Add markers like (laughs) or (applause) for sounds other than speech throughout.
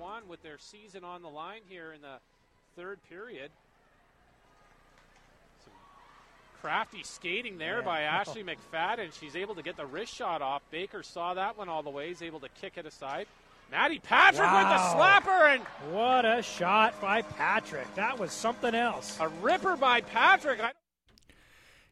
1 with their season on the line here in the third period. Some crafty skating there Yeah. by Ashley McFadden. She's able to get the wrist shot off. Baker saw that one all the way. He's able to kick it aside. Maddie Patrick with the slapper and What a shot by Patrick. That was something else. a ripper by Patrick. I-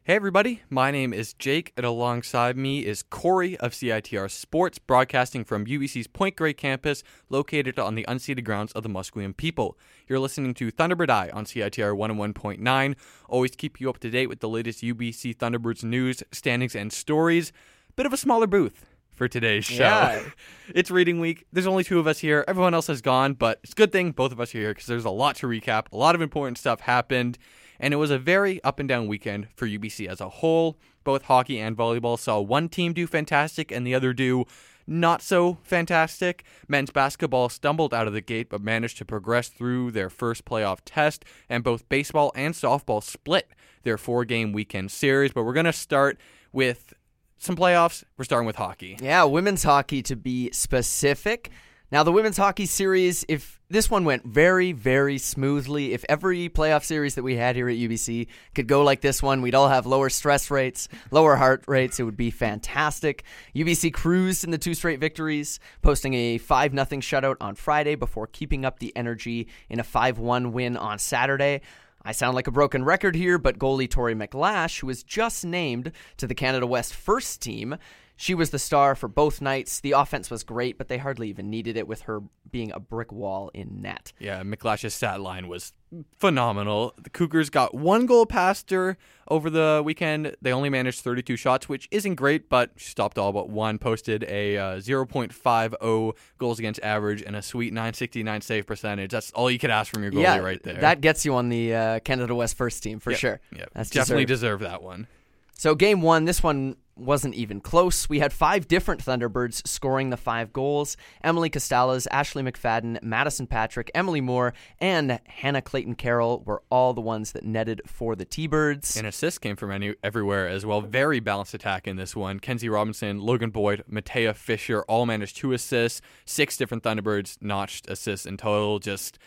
Hey everybody, my name is Jake, and alongside me is Corey of CITR Sports, broadcasting from UBC's Point Grey campus, located on the unceded grounds of the Musqueam people. You're listening to Thunderbird Eye on CITR 101.9. Always keep you up to date with the latest UBC Thunderbirds news, standings, and stories. Bit of a smaller booth for today's show. Yeah. (laughs) it's reading week. There's only two of us here. Everyone else has gone, but it's a good thing both of us are here because there's a lot to recap. A lot of important stuff happened, and it was a very up and down weekend for UBC as a whole. Both hockey and volleyball saw one team do fantastic and the other do not so fantastic. Men's basketball stumbled out of the gate but managed to progress through their first playoff test, and both baseball and softball split their four game weekend series. But we're going to start with some playoffs. We're starting with hockey. Yeah, women's hockey to be specific. Now, the women's hockey series, if this one went very, very smoothly, if every playoff series that we had here at UBC could go like this one, we'd all have lower stress rates, lower heart rates. It would be fantastic. UBC cruised in the two straight victories, posting a 5 0 shutout on Friday before keeping up the energy in a 5 1 win on Saturday. I sound like a broken record here, but goalie Tori Micklash, who was just named to the Canada West first team, she was the star for both nights. The offense was great, but they hardly even needed it with her being a brick wall in net. Yeah, Micklash's stat line was phenomenal. The Cougars got one goal past her over the weekend. They only managed 32 shots, which isn't great, but she stopped all but one. Posted a uh, 0.50 goals against average and a sweet 969 save percentage. That's all you could ask from your goalie yeah, right there. That gets you on the uh, Canada West first team for Yep, sure. Yep. That's definitely deserved. deserve that one. So game one, this one wasn't even close. We had five different Thunderbirds scoring the five goals. Emily Costalas, Ashley McFadden, Madison Patrick, Emily Moore, and Hannah Clayton Carroll were all the ones that netted for the T-Birds. And assists came from any, everywhere as well. Very balanced attack in this one. Kenzie Robinson, Logan Boyd, Matea Fisher all managed two assists. Six different Thunderbirds notched assists in total. Just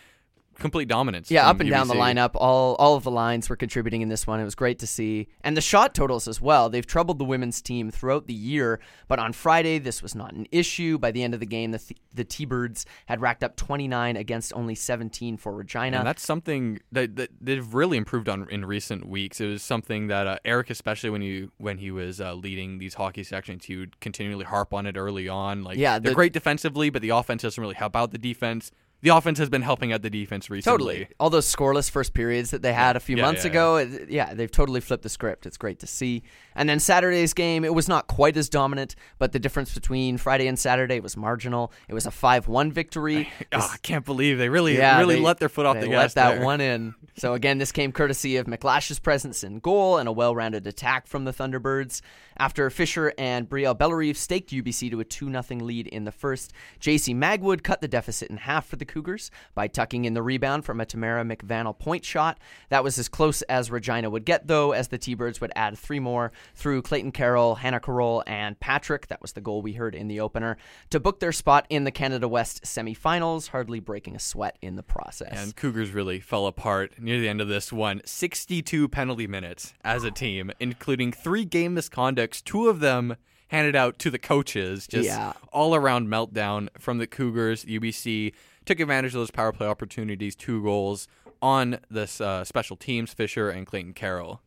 complete dominance. Yeah, up and down the lineup, all all of the lines were contributing in this one. It was great to see, and the shot totals as well. They've troubled the women's team throughout the year, but on Friday this was not an issue. By the end of the game, the th- the T-Birds had racked up 29 against only 17 for Regina. And that's something that, that they've really improved on in recent weeks. It was something that uh, Eric, especially when he when he was uh, leading these hockey sections, he would continually harp on it early on. Like, Yeah, they're great defensively, but the offense doesn't really help out the defense. The offense has been helping out the defense recently. Totally. All those scoreless first periods that they had a few Yeah, months yeah, ago, it- yeah, they've totally flipped the script. It's great to see. And then Saturday's game, it was not quite as dominant, but the difference between Friday and Saturday was marginal. It was a 5-1 victory. (laughs) Oh, I can't believe they really Yeah, really they- let their foot off the gas. they let that there. one in. So again, this came courtesy of Micklash's presence in goal and a well-rounded attack from the Thunderbirds. After Fisher and Brielle Bellerive staked UBC to a 2-0 lead in the first, JC Magwood cut the deficit in half for the Cougars by tucking in the rebound from a Tamara McVannell point shot. That was as close as Regina would get, though, as the T-Birds would add three more through Clayton Carroll, Hannah Carroll, and Patrick. That was the goal we heard in the opener to book their spot in the Canada West semifinals, hardly breaking a sweat in the process. And Cougars really fell apart near the end of this one. 62 penalty minutes as a team, including three game misconducts, two of them handed out to the coaches. Just Yeah. all around meltdown from the Cougars. UBC took advantage of those power play opportunities, two goals on this uh, special teams, Fisher and Clayton Carroll.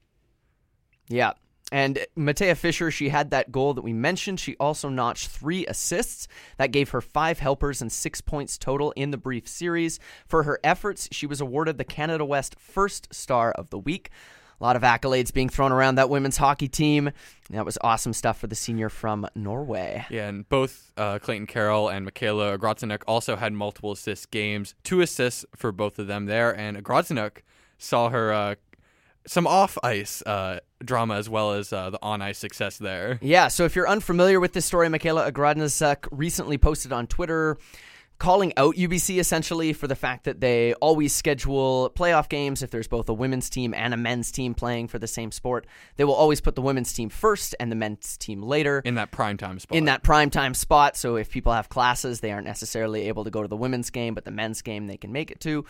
Yeah. And Matea Fisher, she had that goal that we mentioned. She also notched three assists. That gave her five helpers and six points total in the brief series. For her efforts, she was awarded the Canada West First Star of the Week. A lot of accolades being thrown around that women's hockey team. That was awesome stuff for the senior from Norway. Yeah, and both uh, Clayton Carroll and Michaela Grodzinuk also had multiple assist games. Two assists for both of them there, and Grodzinuk saw her uh, some off ice uh, drama as well as uh, the on ice success there. Yeah, so if you're unfamiliar with this story, Michaela Agradnazuk recently posted on Twitter calling out UBC essentially for the fact that they always schedule playoff games if there's both a women's team and a men's team playing for the same sport. They will always put the women's team first and the men's team later in that prime time spot. in that prime time spot. So if people have classes, they aren't necessarily able to go to the women's game, but the men's game they can make it to.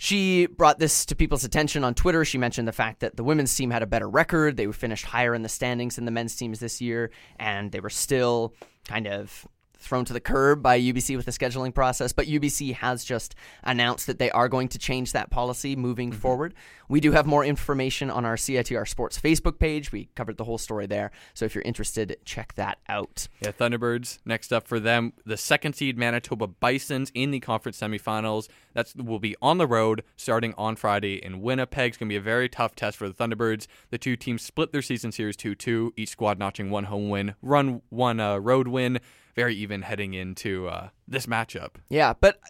She brought this to people's attention on Twitter. She mentioned the fact that the women's team had a better record. They finished higher in the standings than the men's teams this year, and they were still kind of thrown to the curb by UBC with the scheduling process, but UBC has just announced that they are going to change that policy moving Mm-hmm. forward. We do have more information on our CITR Sports Facebook page. We covered the whole story there. So if you're interested, check that out. Yeah, Thunderbirds. Next up for them, the second seed Manitoba Bisons in the conference semifinals. That's will be on the road starting on Friday in Winnipeg. It's going to be a very tough test for the Thunderbirds. The two teams split their season series 2-2, each squad notching one home win, run one uh, road win. Very even heading into uh, this matchup. Yeah, but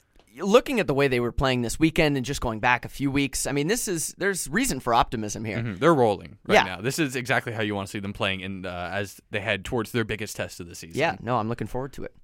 looking at the way they were playing this weekend and just going back a few weeks, I mean, this is there's reason for optimism here. Mhm, They're rolling right Yeah. now. This is exactly how you want to see them playing in uh, as they head towards their biggest test of the season. Yeah, no, I'm looking forward to it.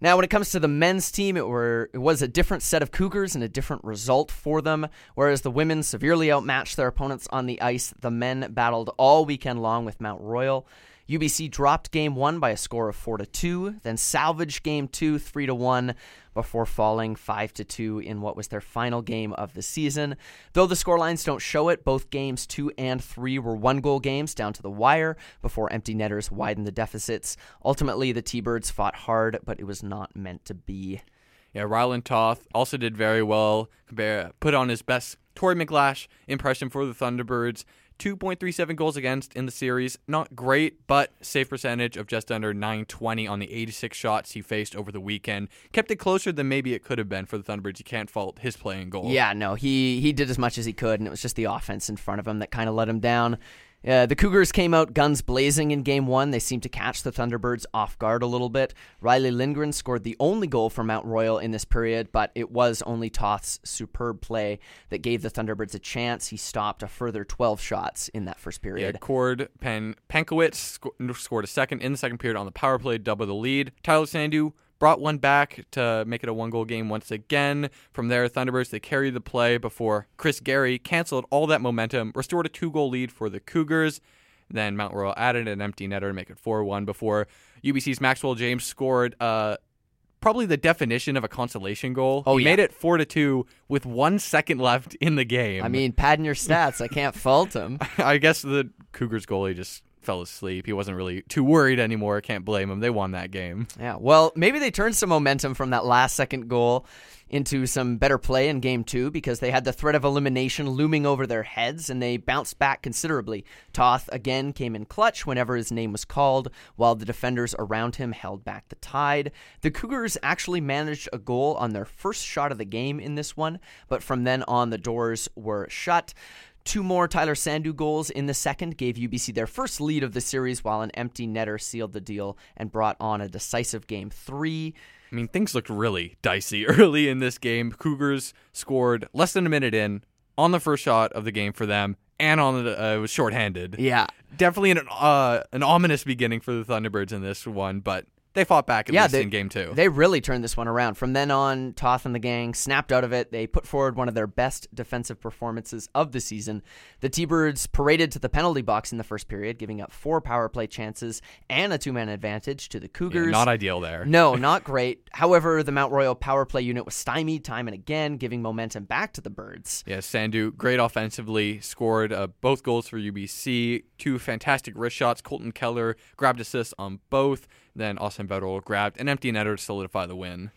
Now, when it comes to the men's team, it were it was a different set of Cougars and a different result for them. Whereas the women severely outmatched their opponents on the ice, the men battled all weekend long with Mount Royal. UBC dropped game one by a score of four to two, then salvaged game two three to one before falling five to two in what was their final game of the season. Though the scorelines don't show it, both games two and three were one goal games down to the wire before empty netters widened the deficits. Ultimately, the T-Birds fought hard, but it was not meant to be. Yeah, Ryland Toth also did very well. Put on his best Tory Micklash impression for the Thunderbirds. 2.37 goals against in the series. Not great, but safe percentage of just under 920 on the 86 shots he faced over the weekend. Kept it closer than maybe it could have been for the Thunderbirds. You can't fault his play and goal. Yeah, no, he he did as much as he could, and it was just the offense in front of him that kind of let him down. Uh, the Cougars came out guns blazing in game one. They seemed to catch the Thunderbirds off guard a little bit. Riley Lindgren scored the only goal for Mount Royal in this period, but it was only Toth's superb play that gave the Thunderbirds a chance. He stopped a further 12 shots in that first period. Yeah. Cord Pen Pankowitz sco- scored a second in the second period on the power play, double the lead. Tyler Sandu brought one back to make it a one goal game once again. From there, Thunderbirds they carried the play before Chris Gary canceled all that momentum, restored a two goal lead for the Cougars. Then Mount Royal added an empty netter to make it 4 1 before UBC's Maxwell James scored uh, probably the definition of a consolation goal. Oh, he yeah. made it 4 to 2 with one second left in the game. I mean, padding your stats, I can't fault him. (laughs) I guess the Cougars goalie just fell asleep. He wasn't really too worried anymore. Can't blame him. They won that game. Yeah, well, maybe they turned some momentum from that last second goal into some better play in game two because they had the threat of elimination looming over their heads and they bounced back considerably. Toth again came in clutch whenever his name was called, while the defenders around him held back the tide. The Cougars actually managed a goal on their first shot of the game in this one, but from then on, the doors were shut. Two more Tyler Sandu goals in the second gave UBC their first lead of the series, while an empty netter sealed the deal and brought on a decisive game three. I mean, things looked really dicey (laughs) early in this game. Cougars scored less than a minute in on the first shot of the game for them, and on the uh, it was shorthanded. Yeah. Definitely an uh, an ominous beginning for the Thunderbirds in this one, but they fought back at Yeah, least they- in game two. They really turned this one around. From then on, Toth and the gang snapped out of it. They put forward one of their best defensive performances of the season. The T-Birds paraded to the penalty box in the first period, giving up four power play chances and a two-man advantage to the Yeah, Cougars. not ideal there. No, (laughs) not great. However, the Mount Royal power play unit was stymied time and again, giving momentum back to the Birds. Yeah, Sandu, great offensively, scored uh, both goals for UBC. Two fantastic wrist shots. Colton Keller grabbed assists on both. Then Austin Vettel grabbed an empty netter to solidify the win.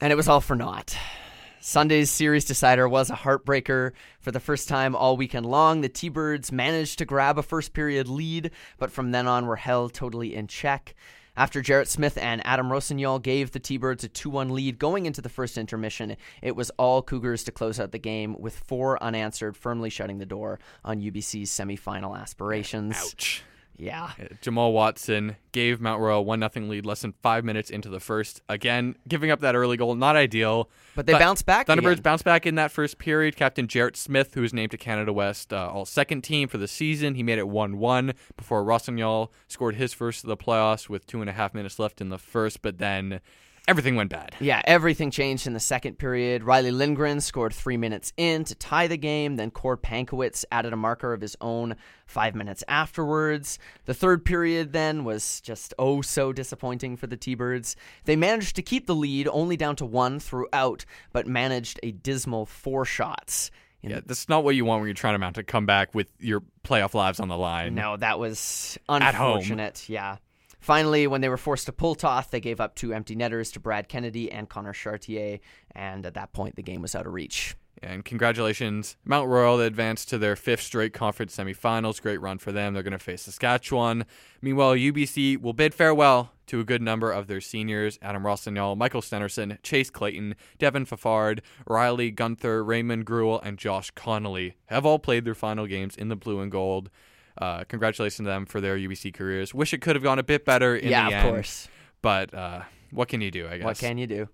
And it was all for naught. Sunday's series decider was a heartbreaker. For the first time all weekend long, the T Birds managed to grab a first period lead, but from then on were held totally in check. After Jarrett Smith and Adam Rossignol gave the T Birds a 2 1 lead going into the first intermission, it was all Cougars to close out the game, with four unanswered, firmly shutting the door on UBC's semifinal aspirations. Ouch. Yeah. Uh, Jamal Watson gave Mount Royal one nothing lead less than five minutes into the first. Again, giving up that early goal, not ideal. But they bounced back Thunderbirds again. bounced back in that first period. Captain Jarrett Smith, who was named to Canada West uh, All Second Team for the season, he made it one-one before Rossignol scored his first of the playoffs with two and a half minutes left in the first. But then everything went bad. Yeah, everything changed in the second period. Riley Lindgren scored three minutes in to tie the game. Then Cord Pankowitz added a marker of his own five minutes afterwards. The third period then was just oh so disappointing for the T Birds. They managed to keep the lead only down to one throughout, but managed a dismal four shots. In Yeah, that's not what you want when you're trying to mount a comeback with your playoff lives on the line. No, that was At home. unfortunate. Yeah. Finally, when they were forced to pull Toth, they gave up two empty netters to Brad Kennedy and Connor Chartier, and at that point, the game was out of reach. And congratulations, Mount Royal. Advanced to their fifth straight conference semifinals. Great run for them. They're going to face Saskatchewan. Meanwhile, UBC will bid farewell to a good number of their seniors Adam Rossignol, Michael Stenerson, Chase Clayton, Devin Fafard, Riley Gunther, Raymond Gruel, and Josh Connolly have all played their final games in the blue and gold. Uh, congratulations to them for their UBC careers. Wish it could have gone a bit better in yeah, the of end. course. But uh, what can you do, I guess? What can you do?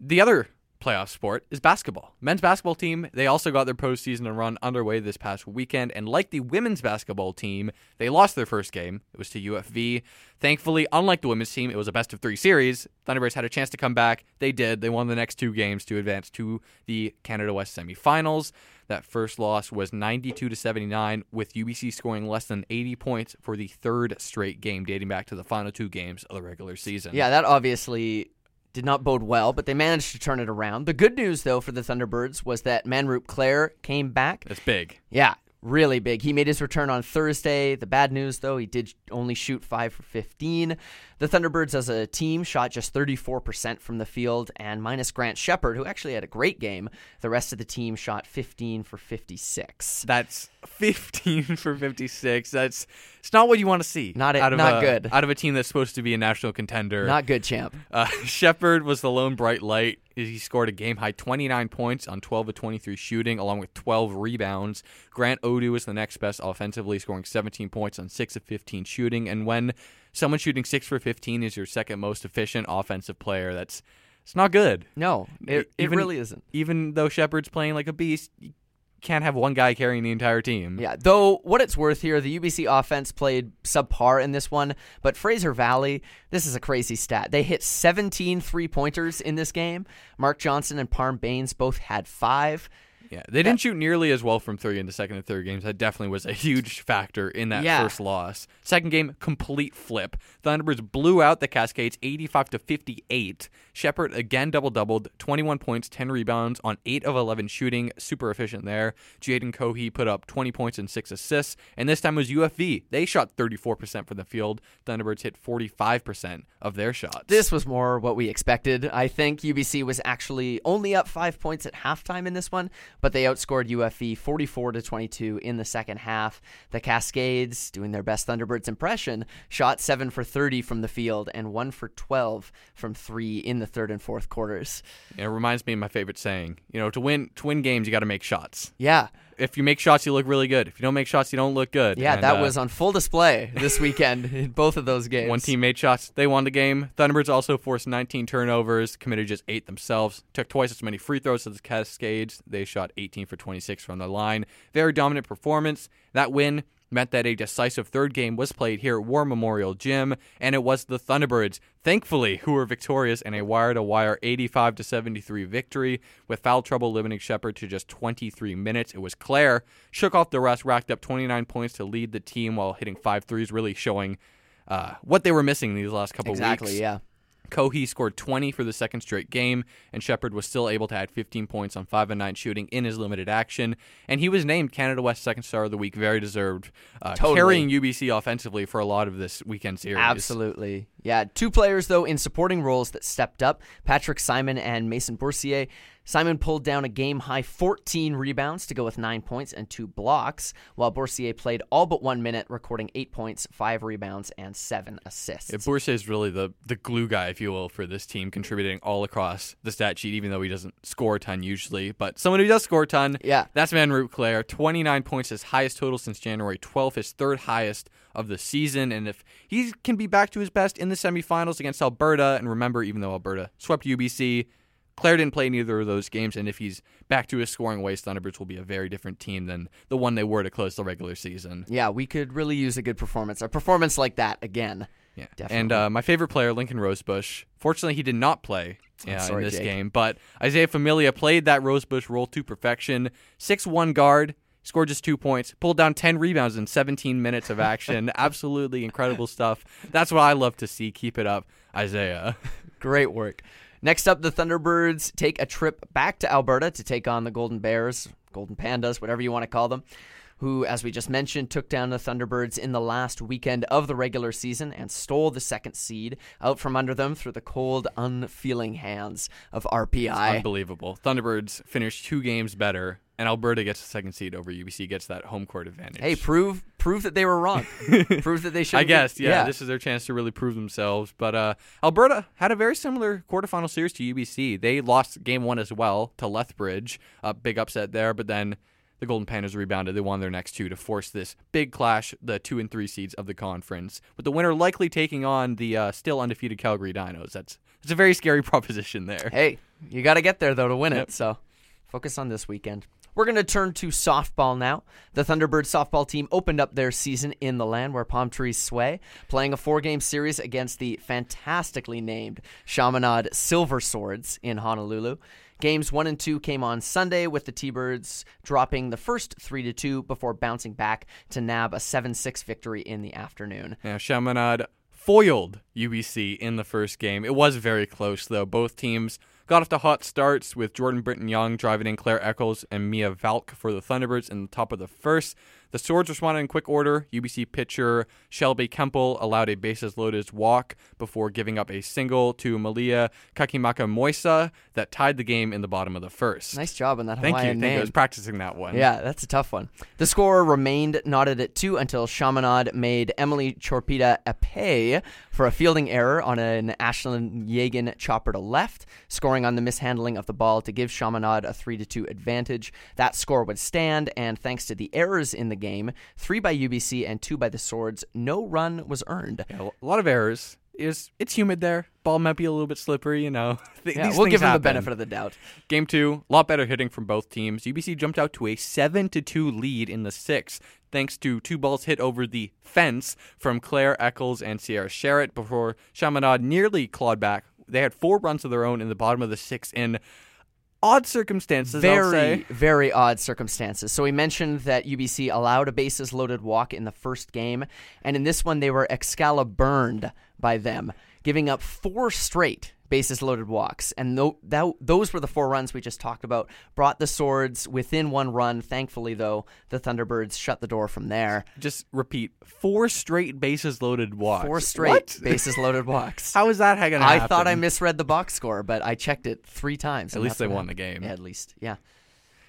The other playoff sport is basketball. Men's basketball team, they also got their postseason run underway this past weekend, and like the women's basketball team, they lost their first game. It was to UFV. Thankfully, unlike the women's team, it was a best of three series. Thunderbirds had a chance to come back. They did. They won the next two games to advance to the Canada West semifinals. That first loss was 92 to 79, with UBC scoring less than 80 points for the third straight game, dating back to the final two games of the regular season. Yeah, that obviously did not bode well, but they managed to turn it around. The good news, though, for the Thunderbirds was that Manroop Claire came back. That's big. Yeah, really big. He made his return on Thursday. The bad news, though, he did only shoot 5 for 15. The Thunderbirds as a team shot just 34% from the field, and minus Grant Shepard, who actually had a great game, the rest of the team shot 15 for 56. That's 15 for 56. That's it's not what you want to see. Not it- out of not a, good. Out of a team that's supposed to be a national contender. Not good, champ. Uh, (laughs) Shepard was the lone bright light. He scored a game high 29 points on 12 of 23 shooting, along with 12 rebounds. Grant Odu was the next best offensively, scoring 17 points on 6 of 15 shooting. And when someone shooting 6 for 15 is your second most efficient offensive player, that's it's not good. No, it, it Even- really isn't. Even though Shepard's playing like a beast, you can't have one guy carrying the entire team. Yeah, though what it's worth here, the UBC offense played subpar in this one, but Fraser Valley, this is a crazy stat. They hit 17 three pointers in this game. Mark Johnson and Parm Baines both had five. Yeah, they didn't shoot nearly as well from three in the second and third games. That definitely was a huge factor in that Yeah. first loss. Second game, complete flip. Thunderbirds blew out the Cascades 85 to 58. Shepard again double doubled, 21 points, 10 rebounds on 8 of 11 shooting. Super efficient there. Jaden Cohee put up 20 points and 6 assists. And this time was UFV. They shot 34% from the field. Thunderbirds hit 45% of their shots. This was more what we expected. I think UBC was actually only up five points at halftime in this one, but they outscored UFV 44 to 22 in the second half. The Cascades, doing their best Thunderbirds impression, shot seven for 30 from the field and one for 12 from three in the third and fourth quarters. it reminds me of my favorite saying. You know, to win to win games, you got to make shots. Yeah, if you make shots, you look really good. If you don't make shots, you don't look good. yeah, And, that uh, was on full display this weekend in both of those games. one team made shots. They won the game. Thunderbirds also forced 19 turnovers, committed just eight themselves, took twice as many free throws as the Cascades. They shot 18 for 26 from the line. Very dominant performance. That win meant that a decisive third game was played here at War Memorial Gym, and it was the Thunderbirds, thankfully, who were victorious in a wire-to-wire 85 to 73 victory, with foul trouble limiting Shepard to just 23 minutes. It was Claire shook off the rest, racked up 29 points to lead the team while hitting five threes, really showing uh, what they were missing these last couple exactly, weeks. Exactly, yeah. Cohee scored 20 for the second straight game, and Shepard was still able to add 15 points on 5 and 9 shooting in his limited action. And he was named Canada West Second Star of the Week, very deserved, uh, Totally. carrying UBC offensively for a lot of this weekend series. Absolutely. Yeah, two players though in supporting roles that stepped up, Patrick Simon and Mason Boursier. Simon pulled down a game high 14 rebounds to go with 9 points and 2 blocks, while Boursier played all but 1 minute recording 8 points, 5 rebounds and 7 assists. Yeah, Boursier is really the, the glue guy, if you will, for this team, contributing all across the stat sheet, even though he doesn't score a ton usually. But someone who does score a ton, Yeah. that's Manroop Claire. 29 points, his highest total since January 12th, his third highest of the season. And if he can be back to his best in the semifinals against Alberta, and remember, even though Alberta swept UBC, Claire didn't play in either of those games, and if he's back to his scoring ways, Thunderbirds will be a very different team than the one they were to close the regular season. yeah, we could really use a good performance. A performance like that again. Yeah, Definitely. and uh, my favorite player, Lincoln Rosebush. Fortunately, he did not play uh, sorry, in this Jake. game, but Isaiah Familia played that Rosebush role to perfection. Six-one guard, scored just two points, pulled down ten rebounds in 17 minutes of action. (laughs) Absolutely incredible stuff. That's what I love to see. Keep it up, Isaiah. (laughs) Great work. Next up, the Thunderbirds take a trip back to Alberta to take on the Golden Bears, Golden Pandas, whatever you want to call them, who, as we just mentioned, took down the Thunderbirds in the last weekend of the regular season and stole the second seed out from under them through the cold, unfeeling hands of RPI. Unbelievable. Thunderbirds finished two games better, and Alberta gets the second seed over UBC, gets that home court advantage. Hey, prove prove that they were wrong. (laughs) prove that they should. I guess, yeah, This is their chance to really prove themselves. But uh, Alberta had a very similar quarterfinal series to UBC. They lost game one as well to Lethbridge. A big upset there, but then the Golden Panthers rebounded. They won their next two to force this big clash, the two and three seeds of the conference, with the winner likely taking on the uh, still undefeated Calgary Dinos. That's that's a very scary (laughs) proposition there. Hey, you got to get there though to win Yep. it. So focus on this weekend. We're going to turn to softball now. The Thunderbird softball team opened up their season in the land where palm trees sway, playing a four game series against the fantastically named Chaminade Silver Swords in Honolulu. Games one and two came on Sunday with the T Birds dropping the first three to two before bouncing back to nab a 7 6 victory in the afternoon. Now, foiled UBC in the first game. It was very close, though. Both teams got off to hot starts with Jordan Britton Young driving in Claire Eccles and Mia Valk for the Thunderbirds in the top of the first. The Swords responded in quick order. UBC pitcher Shelby Kemple allowed a bases loaded walk before giving up a single to Malia Kakimaka Moisa that tied the game in the bottom of the first. Nice job on that Hawaiian Thank you. Thank you. I was practicing that one. Yeah, that's a tough one. The score remained knotted at two until Chaminade made Emily Chorpita Epee for a fielding error on an Ashland Yagan chopper to left, scoring on the mishandling of the ball to give Chaminade a 3 to 2 advantage. That score would stand, and thanks to the errors in the game, three by UBC and two by the Swords, no run was earned. Yeah, a lot of errors. It's, it's humid there. Ball might be a little bit slippery, you know. (laughs) Th- Yeah, we'll give them the benefit of the doubt. Game two, a lot better hitting from both teams. UBC jumped out to a seven to two lead in the sixth, thanks to two balls hit over the fence from Claire Eccles and Sierra Sherritt before Chaminade nearly clawed back. They had four runs of their own in the bottom of the sixth in odd circumstances. I'll very, very odd circumstances. So we mentioned that UBC allowed a bases loaded walk in the first game, and in this one they were excaliburned by them, giving up four straight bases loaded walks. And tho- that, those were the four runs we just talked about. Brought the Swords within one run. Thankfully, though, the Thunderbirds shut the door from there. Just repeat: four straight bases loaded walks. Four straight What? (laughs) bases loaded walks. How is that going to happen? I thought I misread the box score, but I checked it three times. At least they what won the game. Yeah, at least, yeah.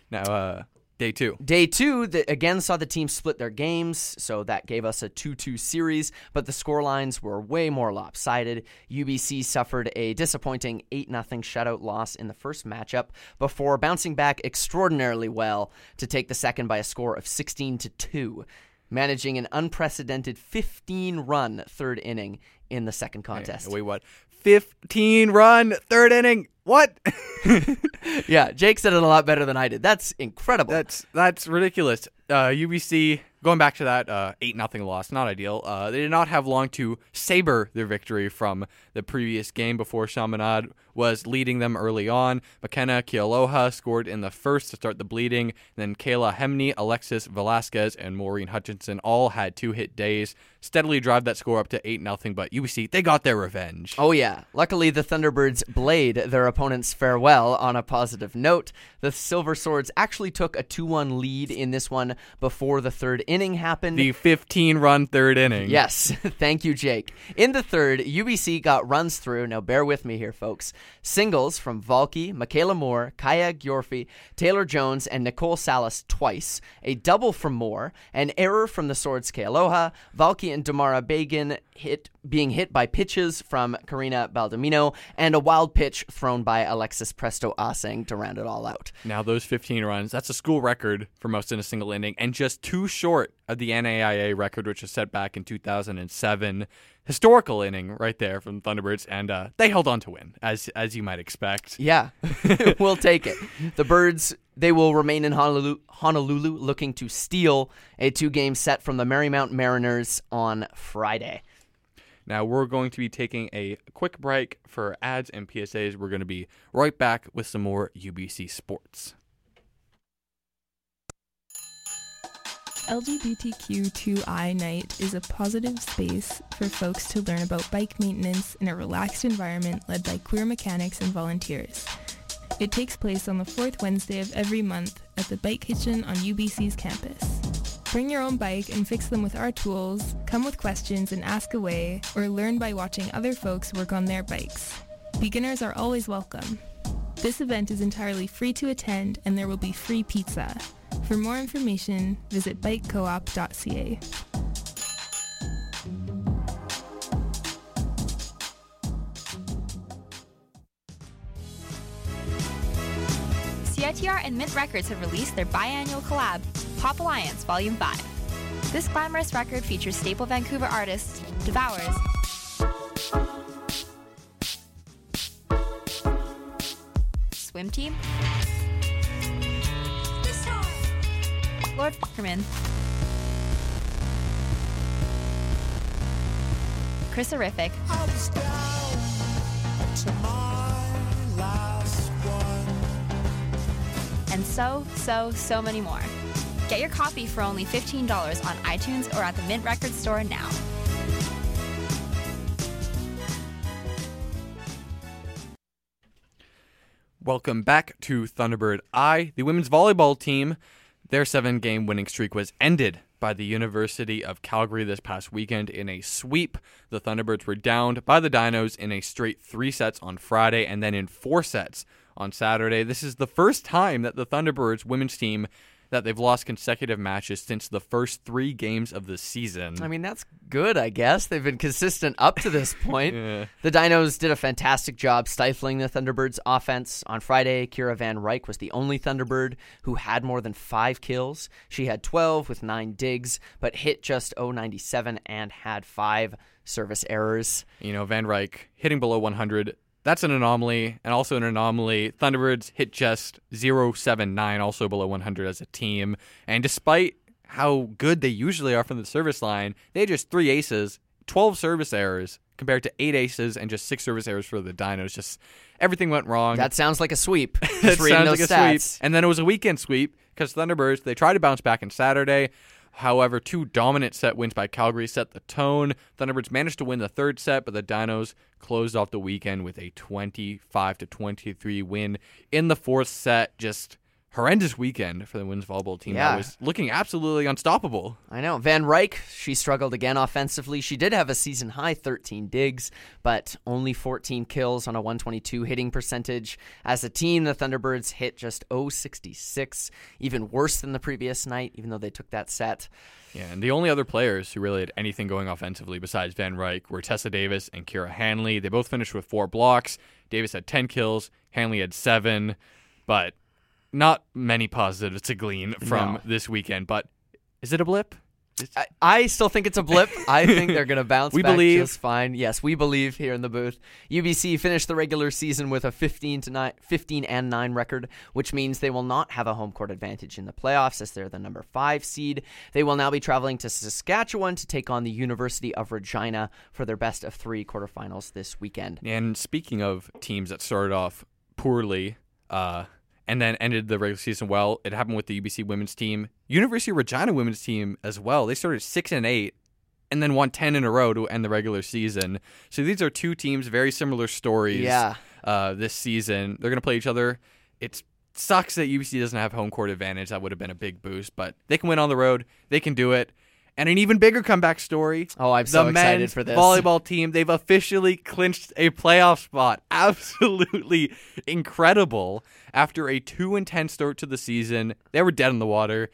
Now, uh, day two. Day two, the, again saw the team split their games, so that gave us a 2 2 series, but the scorelines were way more lopsided. UBC suffered a disappointing 8 0 shutout loss in the first matchup before bouncing back extraordinarily well to take the second by a score of 16 to 2, managing an unprecedented 15 run third inning in the second contest. Wait, what? 15 run, third inning. What? (laughs) yeah, Jake said it a lot better than I did. That's incredible. That's that's ridiculous. Uh, UBC going back to that uh, eight nothing loss, not ideal. Uh, they did not have long to saber their victory from the previous game before Chaminade was leading them early on. McKenna Kealoha scored in the first to start the bleeding. Then Kayla Hemney, Alexis Velasquez, and Maureen Hutchinson all had two hit days, steadily drive that score up to eight nothing. But UBC they got their revenge. Oh, yeah. Luckily, the Thunderbirds blade their opponent's farewell on a positive note. The Silver Swords actually took a 2 1 lead in this one before the third inning happened. The 15 run third inning. Yes, (laughs) thank you, Jake. In the third, UBC got runs through. Now, bear with me here, folks. Singles from Valky, Michaela Moore, Kaya Gyorfi, Taylor Jones, and Nicole Salas twice. A double from Moore. An error from the Swords Kealoha. Valky and Damara Bagan hit being hit by pitches from Karina Baldamino, and a wild pitch thrown by Alexis Presto Aseng to round it all out. Now, those 15 runs, that's a school record for most in a single inning, and just two short of the NAIA record, which was set back in 2007. Historical inning right there from Thunderbirds, and uh, they held on to win, as as you might expect. Yeah, (laughs) (laughs) we'll take it. The Birds, they will remain in Honolulu, Honolulu looking to steal a two game set from the Marymount Mariners on Friday. Now, we're going to be taking a quick break for ads and PSAs. We're going to be right back with some more UBC sports. LGBTQ2I Night is a positive space for folks to learn about bike maintenance in a relaxed environment led by queer mechanics and volunteers. It takes place on the fourth Wednesday of every month at the Bike Kitchen on UBC's campus. Bring your own bike and fix them with our tools, come with questions and ask away, or learn by watching other folks work on their bikes. Beginners are always welcome. This event is entirely free to attend and there will be free pizza. For more information, visit bikecoop.ca. CITR and Mint Records have released their biannual collab, Pop Alliance Volume 5. This glamorous record features staple Vancouver artist Devours, Swim Team, Lord Fuckerman, Chris Horrific, and so, so, so many more. Get your copy for only $15 on iTunes or at the Mint Records store now. Welcome back to Thunderbird Eye. The women's volleyball team, their seven game winning streak was ended by the University of Calgary this past weekend in a sweep. The Thunderbirds were downed by the Dinos in a straight three sets on Friday and then in four sets on Saturday. This is the first time that the Thunderbirds women's team that they've lost consecutive matches since the first three games of the season. I mean, that's good, I guess. They've been consistent up to this (laughs) point. Yeah. The Dinos did a fantastic job stifling the Thunderbirds' offense. On Friday, Kira Van Ryk was the only Thunderbird who had more than five kills. She had 12 with nine digs, but hit just 097 and had five service errors. You know, Van Ryk hitting below 100. That's an anomaly, and also an anomaly. Thunderbirds hit just 079, also below 100 as a team. And despite how good they usually are from the service line, they had just three aces, 12 service errors, compared to eight aces and just six service errors for the Dinos. Just everything went wrong. That sounds like a sweep. (laughs) That sounds like a stats. sweep. And then it was a weekend sweep because Thunderbirds they tried to bounce back on Saturday. However, two dominant set wins by Calgary set the tone. Thunderbirds managed to win the third set, but the Dinos closed off the weekend with a 25 to 23 win in the fourth set. Just horrendous weekend for the women's volleyball team. Yeah. That was looking absolutely unstoppable. I know. Van Ryk, she struggled again offensively. She did have a season high 13 digs, but only 14 kills on a 122 hitting percentage. As a team, the Thunderbirds hit just 066, even worse than the previous night, even though they took that set. Yeah, and the only other players who really had anything going offensively besides Van Ryk were Tessa Davis and Kira Hanley. They both finished with four blocks. Davis had 10 kills, Hanley had seven, but not many positives to glean from No. this weekend. But is it a blip? I, I still think it's a blip. I think they're going (laughs) to bounce We back believe. just fine. Yes, we believe here in the booth. UBC finished the regular season with a 15 to 9, 15 and 9 record, which means they will not have a home court advantage in the playoffs as they're the number 5 seed. They will now be traveling to Saskatchewan to take on the University of Regina for their best of 3 quarterfinals this weekend. And speaking of teams that started off poorly uh, and then ended the regular season well, it happened with the UBC women's team. University of Regina women's team as well. They started 6 and 8 and then won 10 in a row to end the regular season. So these are two teams, very similar stories Yeah. uh, this season. They're going to play each other. It sucks that UBC doesn't have home court advantage. That would have been a big boost, but they can win on the road. They can do it. And an even bigger comeback story. Oh, I'm the so excited for this. volleyball team. They've officially clinched a playoff spot. (laughs) Absolutely incredible. After a two and ten start to the season, they were dead in the water.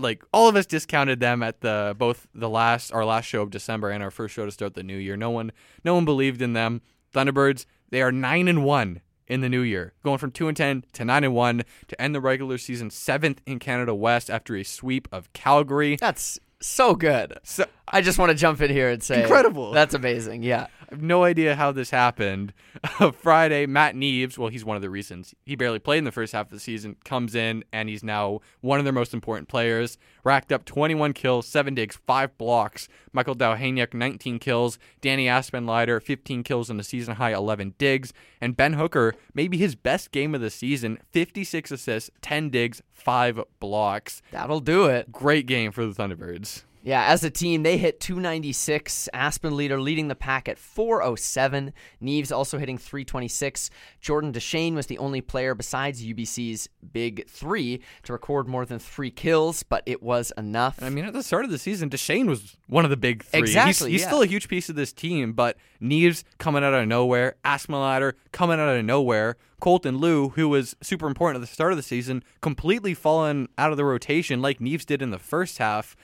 Like all of us discounted them at the both the last our last show of December and our first show to start the new year. No one no one believed in them. Thunderbirds, they are nine and one in the new year, going from two and ten to nine and one to end the regular season seventh in Canada West after a sweep of Calgary. That's so good. So I just want to jump in here and say Incredible. That's amazing. Yeah. I have no idea how this happened. (laughs) Uh, Friday, Matt Neves, well, he's one of the reasons. He barely played in the first half of the season, comes in, and he's now one of their most important players. Racked up 21 kills, 7 digs, 5 blocks. Michael Dowhaniak, 19 kills. Danny Aspenlieder, 15 kills in the season high, 11 digs. And Ben Hooker, maybe his best game of the season, 56 assists, 10 digs, 5 blocks. That'll do it. Great game for the Thunderbirds. Yeah, as a team, they hit 296. Aspenlieder leading the pack at 407. Neves also hitting 326. Jordan Deshane was the only player besides UBC's big three to record more than three kills, but it was enough. I mean, at the start of the season, Deshane was one of the big three. Exactly, He's, he's yeah. still a huge piece of this team, but Neves coming out of nowhere, Aspenlieder coming out of nowhere, Colton Liu, who was super important at the start of the season, completely fallen out of the rotation like Neves did in the first half.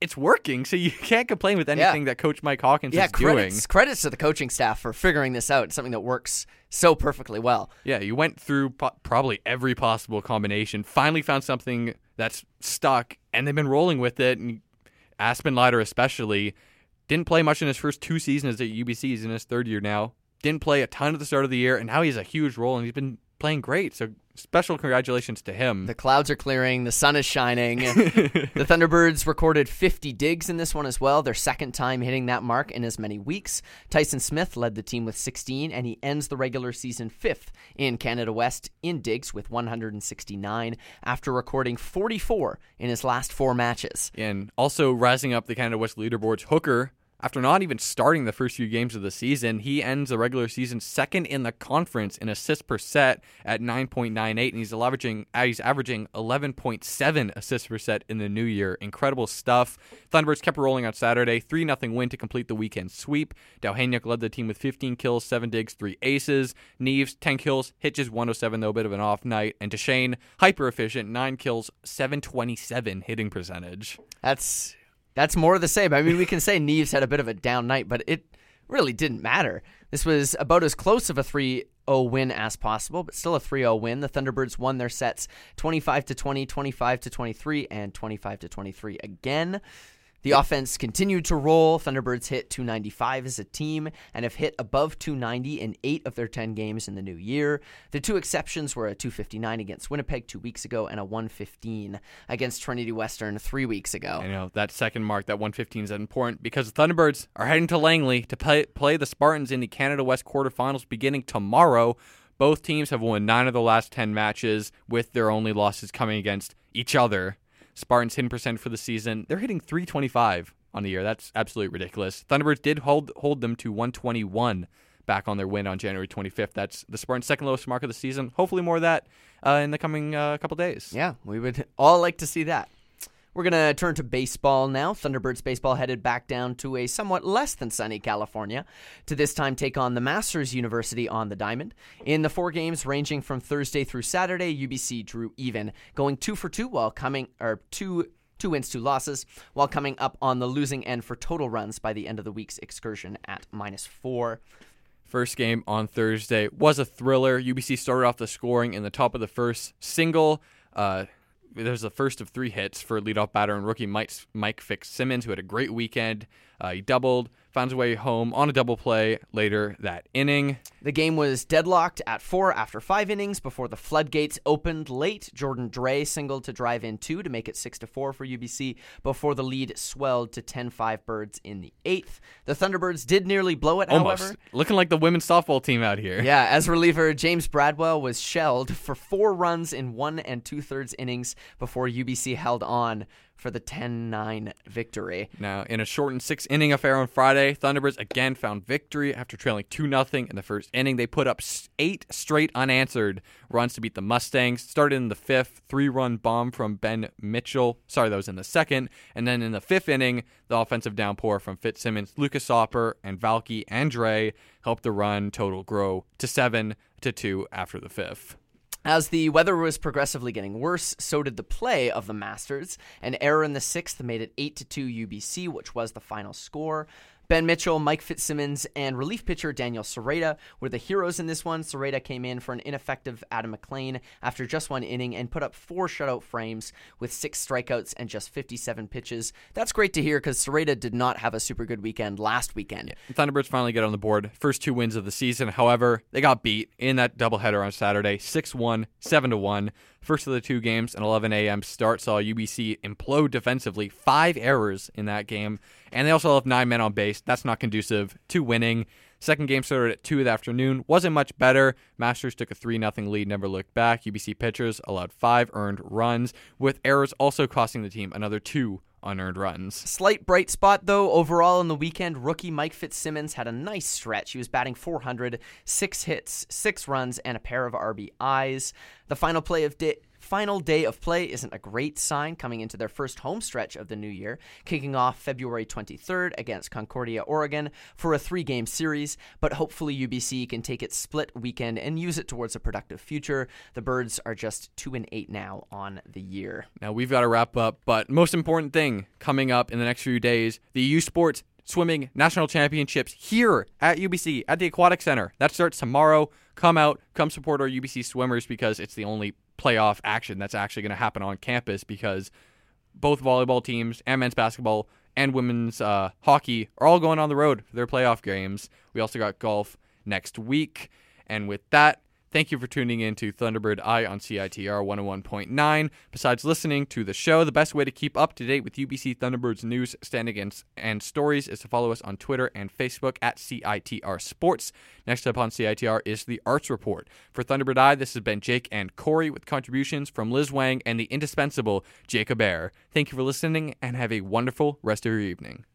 It's working, so you (laughs) can't complain with anything that Coach Mike Hawkins yeah, is doing. credits, credits to the coaching staff for figuring this out. Something that works so perfectly well. Yeah, you went through po- probably every possible combination, finally found something that's stuck, and they've been rolling with it. And Aspenlieder, especially, didn't play much in his first two seasons at UBC. He's in his third year now. Didn't play a ton at the start of the year, and now he has a huge role, and he's been playing great. So special congratulations to him. The clouds are clearing, the sun is shining. (laughs) the Thunderbirds recorded 50 digs in this one as well, their second time hitting that mark in as many weeks. Tyson Smith led the team with 16, and he ends the regular season fifth in Canada West in digs with 169 after recording 44 in his last four matches. and also rising up the Canada West leaderboards, Hooker. After not even starting the first few games of the season, he ends the regular season second in the conference in assists per set at 9.98, and he's averaging uh, he's averaging 11.7 assists per set in the new year. Incredible stuff. Thunderbirds kept rolling on Saturday, three 0 win to complete the weekend sweep. Dowhaniak led the team with 15 kills, seven digs, three aces. Neves 10 kills, Hitches 107 though, a bit of an off night, and Deshane hyper efficient, nine kills, 727 hitting percentage. That's that's more of the same. I mean, we can say Neves had a bit of a down night, but it really didn't matter. This was about as close of a 3 0 win as possible, but still a 3 0 win. The Thunderbirds won their sets 25 to 20, 25 to 23, and 25 to 23 again. The offense continued to roll. Thunderbirds hit 295 as a team and have hit above 290 in eight of their 10 games in the new year. The two exceptions were a 259 against Winnipeg two weeks ago and a 115 against Trinity Western three weeks ago. I know that second mark, that 115 is important because the Thunderbirds are heading to Langley to play, play the Spartans in the Canada West quarterfinals beginning tomorrow. Both teams have won nine of the last 10 matches, with their only losses coming against each other. Spartans hitting percent for the season, they're hitting 325 on the year. That's absolutely ridiculous. Thunderbirds did hold hold them to 121 back on their win on January 25th. That's the Spartans' second lowest mark of the season. Hopefully, more of that uh, in the coming uh, couple days. Yeah, we would all like to see that. We're going to turn to baseball now. Thunderbirds baseball headed back down to a somewhat less than sunny California to this time take on the Masters University on the Diamond. In the four games ranging from Thursday through Saturday, UBC drew even, going two for two while coming, or two two wins, two losses, while coming up on the losing end for total runs by the end of the week's excursion at minus four. First game on Thursday was a thriller. UBC started off the scoring in the top of the first single. Uh, there was the first of three hits for leadoff batter and rookie Mike, Mike Fitzsimmons, who had a great weekend. Uh, he doubled, found his way home on a double play later that inning. The game was deadlocked at four after five innings before the floodgates opened late. Jordan Dre singled to drive in two to make it six to four for UBC before the lead swelled to 10-5 birds in the eighth. The Thunderbirds did nearly blow it, Almost however. looking like the women's softball team out here. Yeah, as reliever, James Bradwell was shelled for four runs in one and two thirds innings before UBC held on for the 10 9 victory. Now, in a shortened six inning affair on Friday, Thunderbirds again found victory after trailing 2 0 in the first inning. They put up eight straight unanswered runs to beat the Mustangs. Started in the fifth, three run bomb from Ben Mitchell. Sorry, that was in the second. And then in the fifth inning, the offensive downpour from Fitzsimmons, Lucas Hopper, and Valky Andre helped the run total grow to 7 to 2 after the fifth. As the weather was progressively getting worse, so did the play of the Masters. An error in the sixth made it 8 to 2 UBC, which was the final score. Ben Mitchell, Mike Fitzsimmons, and relief pitcher Daniel Sereda were the heroes in this one. Sereda came in for an ineffective Adam McLean after just one inning and put up four shutout frames with six strikeouts and just 57 pitches. That's great to hear because Sereda did not have a super good weekend last weekend. Thunderbirds finally get on the board. First two wins of the season. However, they got beat in that doubleheader on Saturday 6 1, 7 1. First of the two games, an 11 a.m. start saw UBC implode defensively. Five errors in that game. And they also left nine men on base. That's not conducive to winning. Second game started at 2 of the afternoon. Wasn't much better. Masters took a 3 0 lead, never looked back. UBC pitchers allowed five earned runs, with errors also costing the team another two unearned runs. Slight bright spot, though, overall in the weekend. Rookie Mike Fitzsimmons had a nice stretch. He was batting 400, six hits, six runs, and a pair of RBIs. The final play of day final day of play isn't a great sign coming into their first home stretch of the new year, kicking off February 23rd against Concordia, Oregon for a three game series. But hopefully, UBC can take its split weekend and use it towards a productive future. The Birds are just 2 and 8 now on the year. Now we've got to wrap up, but most important thing coming up in the next few days the U Sports Swimming National Championships here at UBC at the Aquatic Center. That starts tomorrow. Come out, come support our UBC swimmers because it's the only playoff action that's actually going to happen on campus because both volleyball teams and men's basketball and women's uh, hockey are all going on the road for their playoff games. We also got golf next week. And with that, Thank you for tuning in to Thunderbird Eye on CITR 101.9. Besides listening to the show, the best way to keep up to date with UBC Thunderbird's news, standings, and stories is to follow us on Twitter and Facebook at CITR Sports. Next up on CITR is the Arts Report. For Thunderbird Eye, this has been Jake and Corey with contributions from Liz Wang and the indispensable Jacob Air. Thank you for listening and have a wonderful rest of your evening.